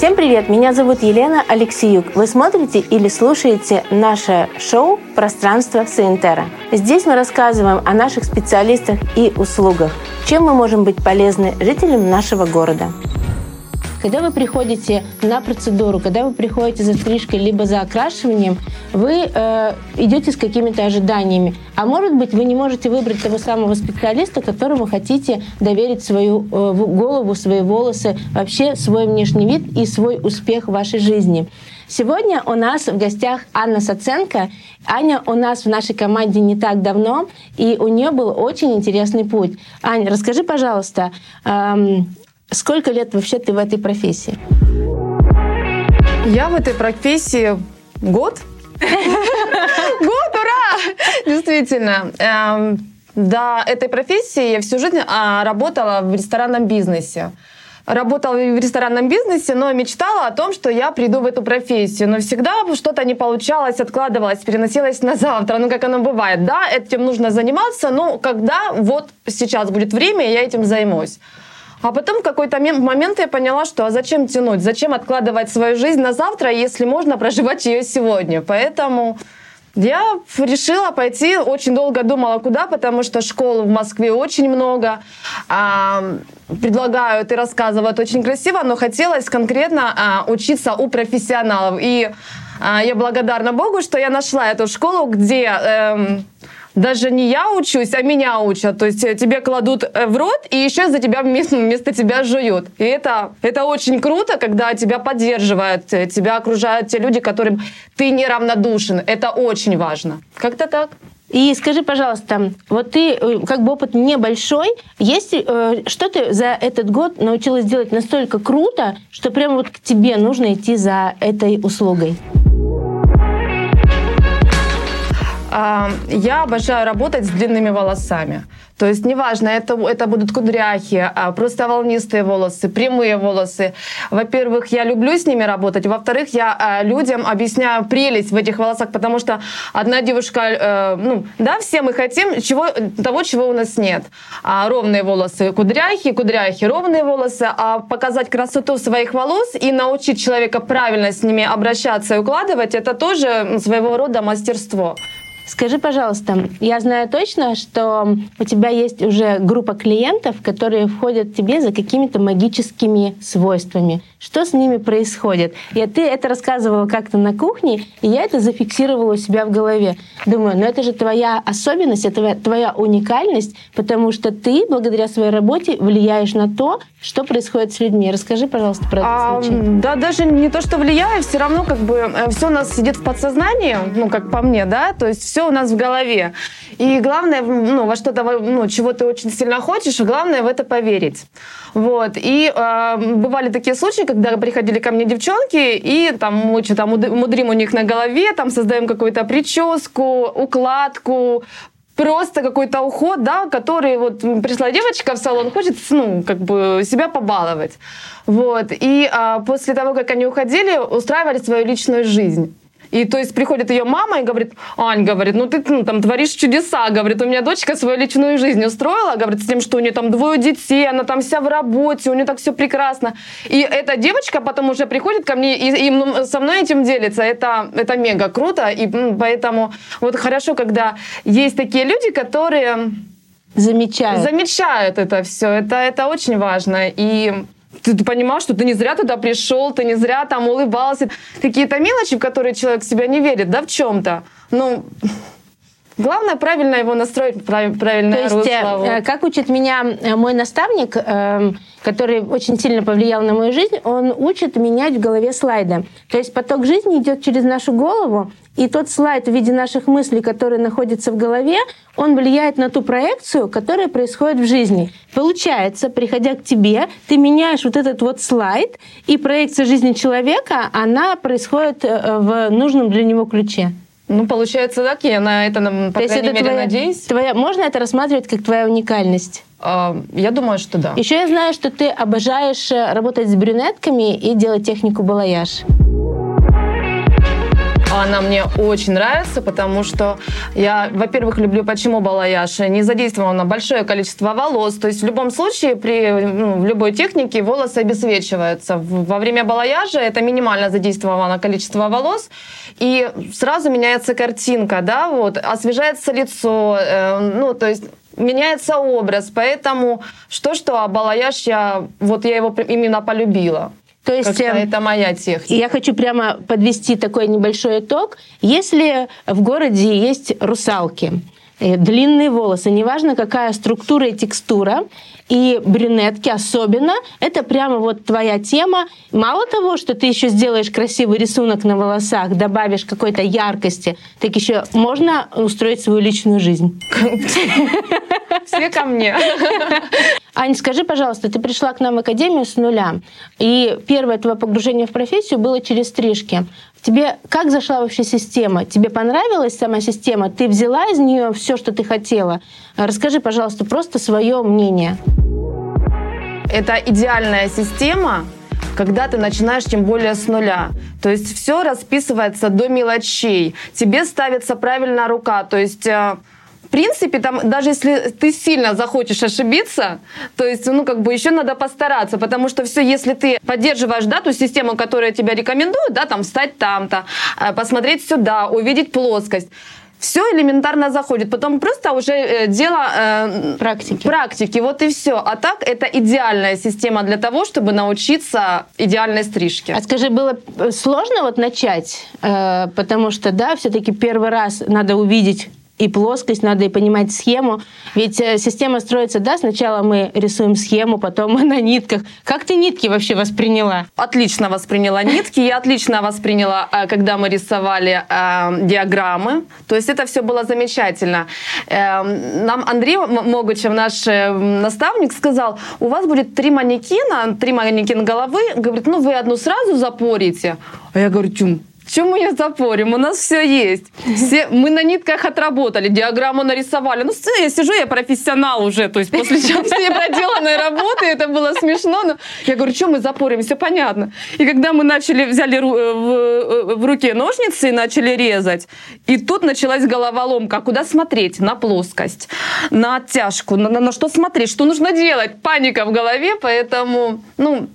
Всем привет! Меня зовут Елена Алексеюк. Вы смотрите или слушаете наше шоу «Пространство Саентера». Здесь мы рассказываем о наших специалистах и услугах, чем мы можем быть полезны жителям нашего города. Когда вы приходите на процедуру, когда вы приходите за стрижкой либо за окрашиванием, вы э, идете с какими-то ожиданиями. А может быть, вы не можете выбрать того самого специалиста, которому хотите доверить свою э, голову, свои волосы, вообще свой внешний вид и свой успех в вашей жизни. Сегодня у нас в гостях Анна Саценко. Аня у нас в нашей команде не так давно, и у нее был очень интересный путь. Аня, расскажи, пожалуйста, эм, Сколько лет вообще ты в этой профессии? Я в этой профессии год. Год, ура! Действительно. Эм, до этой профессии я всю жизнь а, работала в ресторанном бизнесе работала в ресторанном бизнесе, но мечтала о том, что я приду в эту профессию. Но всегда что-то не получалось, откладывалось, переносилось на завтра. Ну, как оно бывает. Да, этим нужно заниматься, но когда вот сейчас будет время, я этим займусь. А потом в какой-то момент я поняла, что а зачем тянуть, зачем откладывать свою жизнь на завтра, если можно проживать ее сегодня. Поэтому я решила пойти, очень долго думала, куда, потому что школ в Москве очень много, а, предлагают и рассказывают очень красиво, но хотелось конкретно а, учиться у профессионалов. И а, я благодарна Богу, что я нашла эту школу, где... Эм, даже не я учусь, а меня учат. То есть э, тебе кладут э, в рот и еще за тебя вместо, вместо тебя жуют. И это, это очень круто, когда тебя поддерживают, э, тебя окружают те люди, которым ты неравнодушен. Это очень важно. Как-то так. И скажи, пожалуйста, вот ты как бы опыт небольшой, есть э, что ты за этот год научилась делать настолько круто, что прямо вот к тебе нужно идти за этой услугой? Я обожаю работать с длинными волосами. То есть неважно, это, это будут кудряхи, а просто волнистые волосы, прямые волосы. Во-первых, я люблю с ними работать. Во-вторых, я а, людям объясняю прелесть в этих волосах, потому что одна девушка, э, ну, да, все мы хотим чего, того, чего у нас нет. А, ровные волосы, кудряхи, кудряхи, ровные волосы. А показать красоту своих волос и научить человека правильно с ними обращаться и укладывать, это тоже своего рода мастерство. Скажи, пожалуйста, я знаю точно, что у тебя есть уже группа клиентов, которые входят тебе за какими-то магическими свойствами. Что с ними происходит? И ты это рассказывала как-то на кухне, и я это зафиксировала у себя в голове. Думаю, ну это же твоя особенность, это твоя уникальность, потому что ты благодаря своей работе влияешь на то, что происходит с людьми. Расскажи, пожалуйста, про этот а, случай. Да, даже не то, что влияю, все равно как бы э, все у нас сидит в подсознании, ну как по мне, да, то есть все у нас в голове. И главное, ну во что-то, ну чего ты очень сильно хочешь, главное в это поверить. Вот. И э, бывали такие случаи, когда приходили ко мне девчонки, и там мы что-то мудрим у них на голове, там создаем какую-то прическу, укладку, просто какой-то уход, да, который вот пришла девочка в салон, хочет, ну, как бы себя побаловать. Вот. И а, после того, как они уходили, устраивали свою личную жизнь. И то есть приходит ее мама и говорит, Ань, говорит, ну ты ну, там творишь чудеса, говорит, у меня дочка свою личную жизнь устроила, говорит, с тем, что у нее там двое детей, она там вся в работе, у нее так все прекрасно. И эта девочка потом уже приходит ко мне и, и со мной этим делится. Это, это мега круто, и поэтому вот хорошо, когда есть такие люди, которые замечают, замечают это все. Это, это очень важно. И ты, ты понимал, что ты не зря туда пришел, ты не зря там улыбался. Какие-то мелочи, в которые человек в себя не верит, да, в чем-то. Ну, Главное правильно его настроить, правильно То есть, э, как учит меня э, мой наставник, эм, который очень сильно повлиял на мою жизнь, он учит менять в голове слайды. То есть поток жизни идет через нашу голову, и тот слайд в виде наших мыслей, который находится в голове, он влияет на ту проекцию, которая происходит в жизни. Получается, приходя к тебе, ты меняешь вот этот вот слайд, и проекция жизни человека, она происходит э, в нужном для него ключе. Ну, получается так, я на это, по То крайней мере, твоя, надеюсь. Твоя, можно это рассматривать как твоя уникальность? Uh, я думаю, что да. Еще я знаю, что ты обожаешь э, работать с брюнетками и делать технику балаяж. Она мне очень нравится, потому что я, во-первых, люблю почему балаяж. Не задействовано большое количество волос. То есть в любом случае при ну, в любой технике волосы обесвечиваются. Во время балаяжа это минимально задействовано количество волос. И сразу меняется картинка, да, вот, освежается лицо, э, ну, то есть меняется образ, поэтому что-что, а балаяж я, вот я его именно полюбила. То есть эм, это моя техника. Я хочу прямо подвести такой небольшой итог. Если в городе есть русалки, длинные волосы, неважно какая структура и текстура, и брюнетки особенно, это прямо вот твоя тема. Мало того, что ты еще сделаешь красивый рисунок на волосах, добавишь какой-то яркости, так еще можно устроить свою личную жизнь. Все ко мне. Ань, скажи, пожалуйста, ты пришла к нам в академию с нуля, и первое твое погружение в профессию было через стрижки. Тебе как зашла вообще система? Тебе понравилась сама система? Ты взяла из нее все, что ты хотела? Расскажи, пожалуйста, просто свое мнение. Это идеальная система, когда ты начинаешь тем более с нуля. То есть все расписывается до мелочей. Тебе ставится правильная рука. То есть э, принципе, там, даже если ты сильно захочешь ошибиться, то есть, ну, как бы еще надо постараться, потому что все, если ты поддерживаешь, да, ту систему, которая тебя рекомендует, да, там, встать там-то, э, посмотреть сюда, увидеть плоскость, все элементарно заходит. Потом просто уже э, дело э, практики. практики. Вот и все. А так это идеальная система для того, чтобы научиться идеальной стрижке. А скажи, было э, сложно вот начать? Э, потому что, да, все-таки первый раз надо увидеть и плоскость, надо и понимать схему. Ведь э, система строится, да, сначала мы рисуем схему, потом мы на нитках. Как ты нитки вообще восприняла? Отлично восприняла нитки. Я отлично восприняла, э, когда мы рисовали э, диаграммы. То есть это все было замечательно. Э, нам Андрей Могучев, наш э, наставник, сказал, у вас будет три манекена, три манекен головы. Говорит, ну вы одну сразу запорите. А я говорю, тюм, чем мы ее запорим? У нас все есть. Все, мы на нитках отработали, диаграмму нарисовали. Ну, я сижу, я профессионал уже. То есть после всей проделанной работы это было смешно. Но я говорю, что мы запорим? Все понятно. И когда мы начали, взяли э, в, э, в руке ножницы и начали резать, и тут началась головоломка. Куда смотреть? На плоскость, на оттяжку, на, на, на что смотреть, что нужно делать? Паника в голове, поэтому, ну,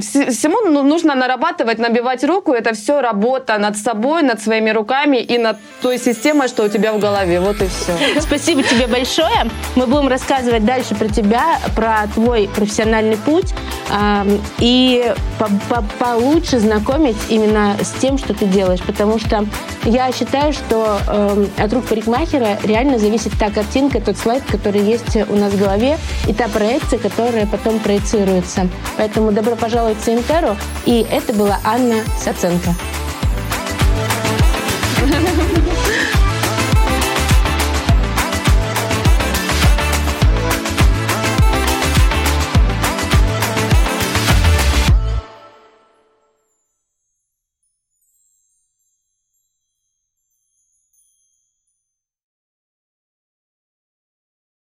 всему ну, нужно нарабатывать, набивать руку. Это все работа над собой, над своими руками и над той системой, что у тебя в голове. Вот и все. Спасибо тебе большое. Мы будем рассказывать дальше про тебя, про твой профессиональный путь и получше знакомить именно с тем, что ты делаешь. Потому что я считаю, что эм, от рук парикмахера реально зависит та картинка, тот слайд, который есть у нас в голове, и та проекция, которая потом проецируется. Поэтому добро пожаловать в Интеру. И это была Анна Саценко.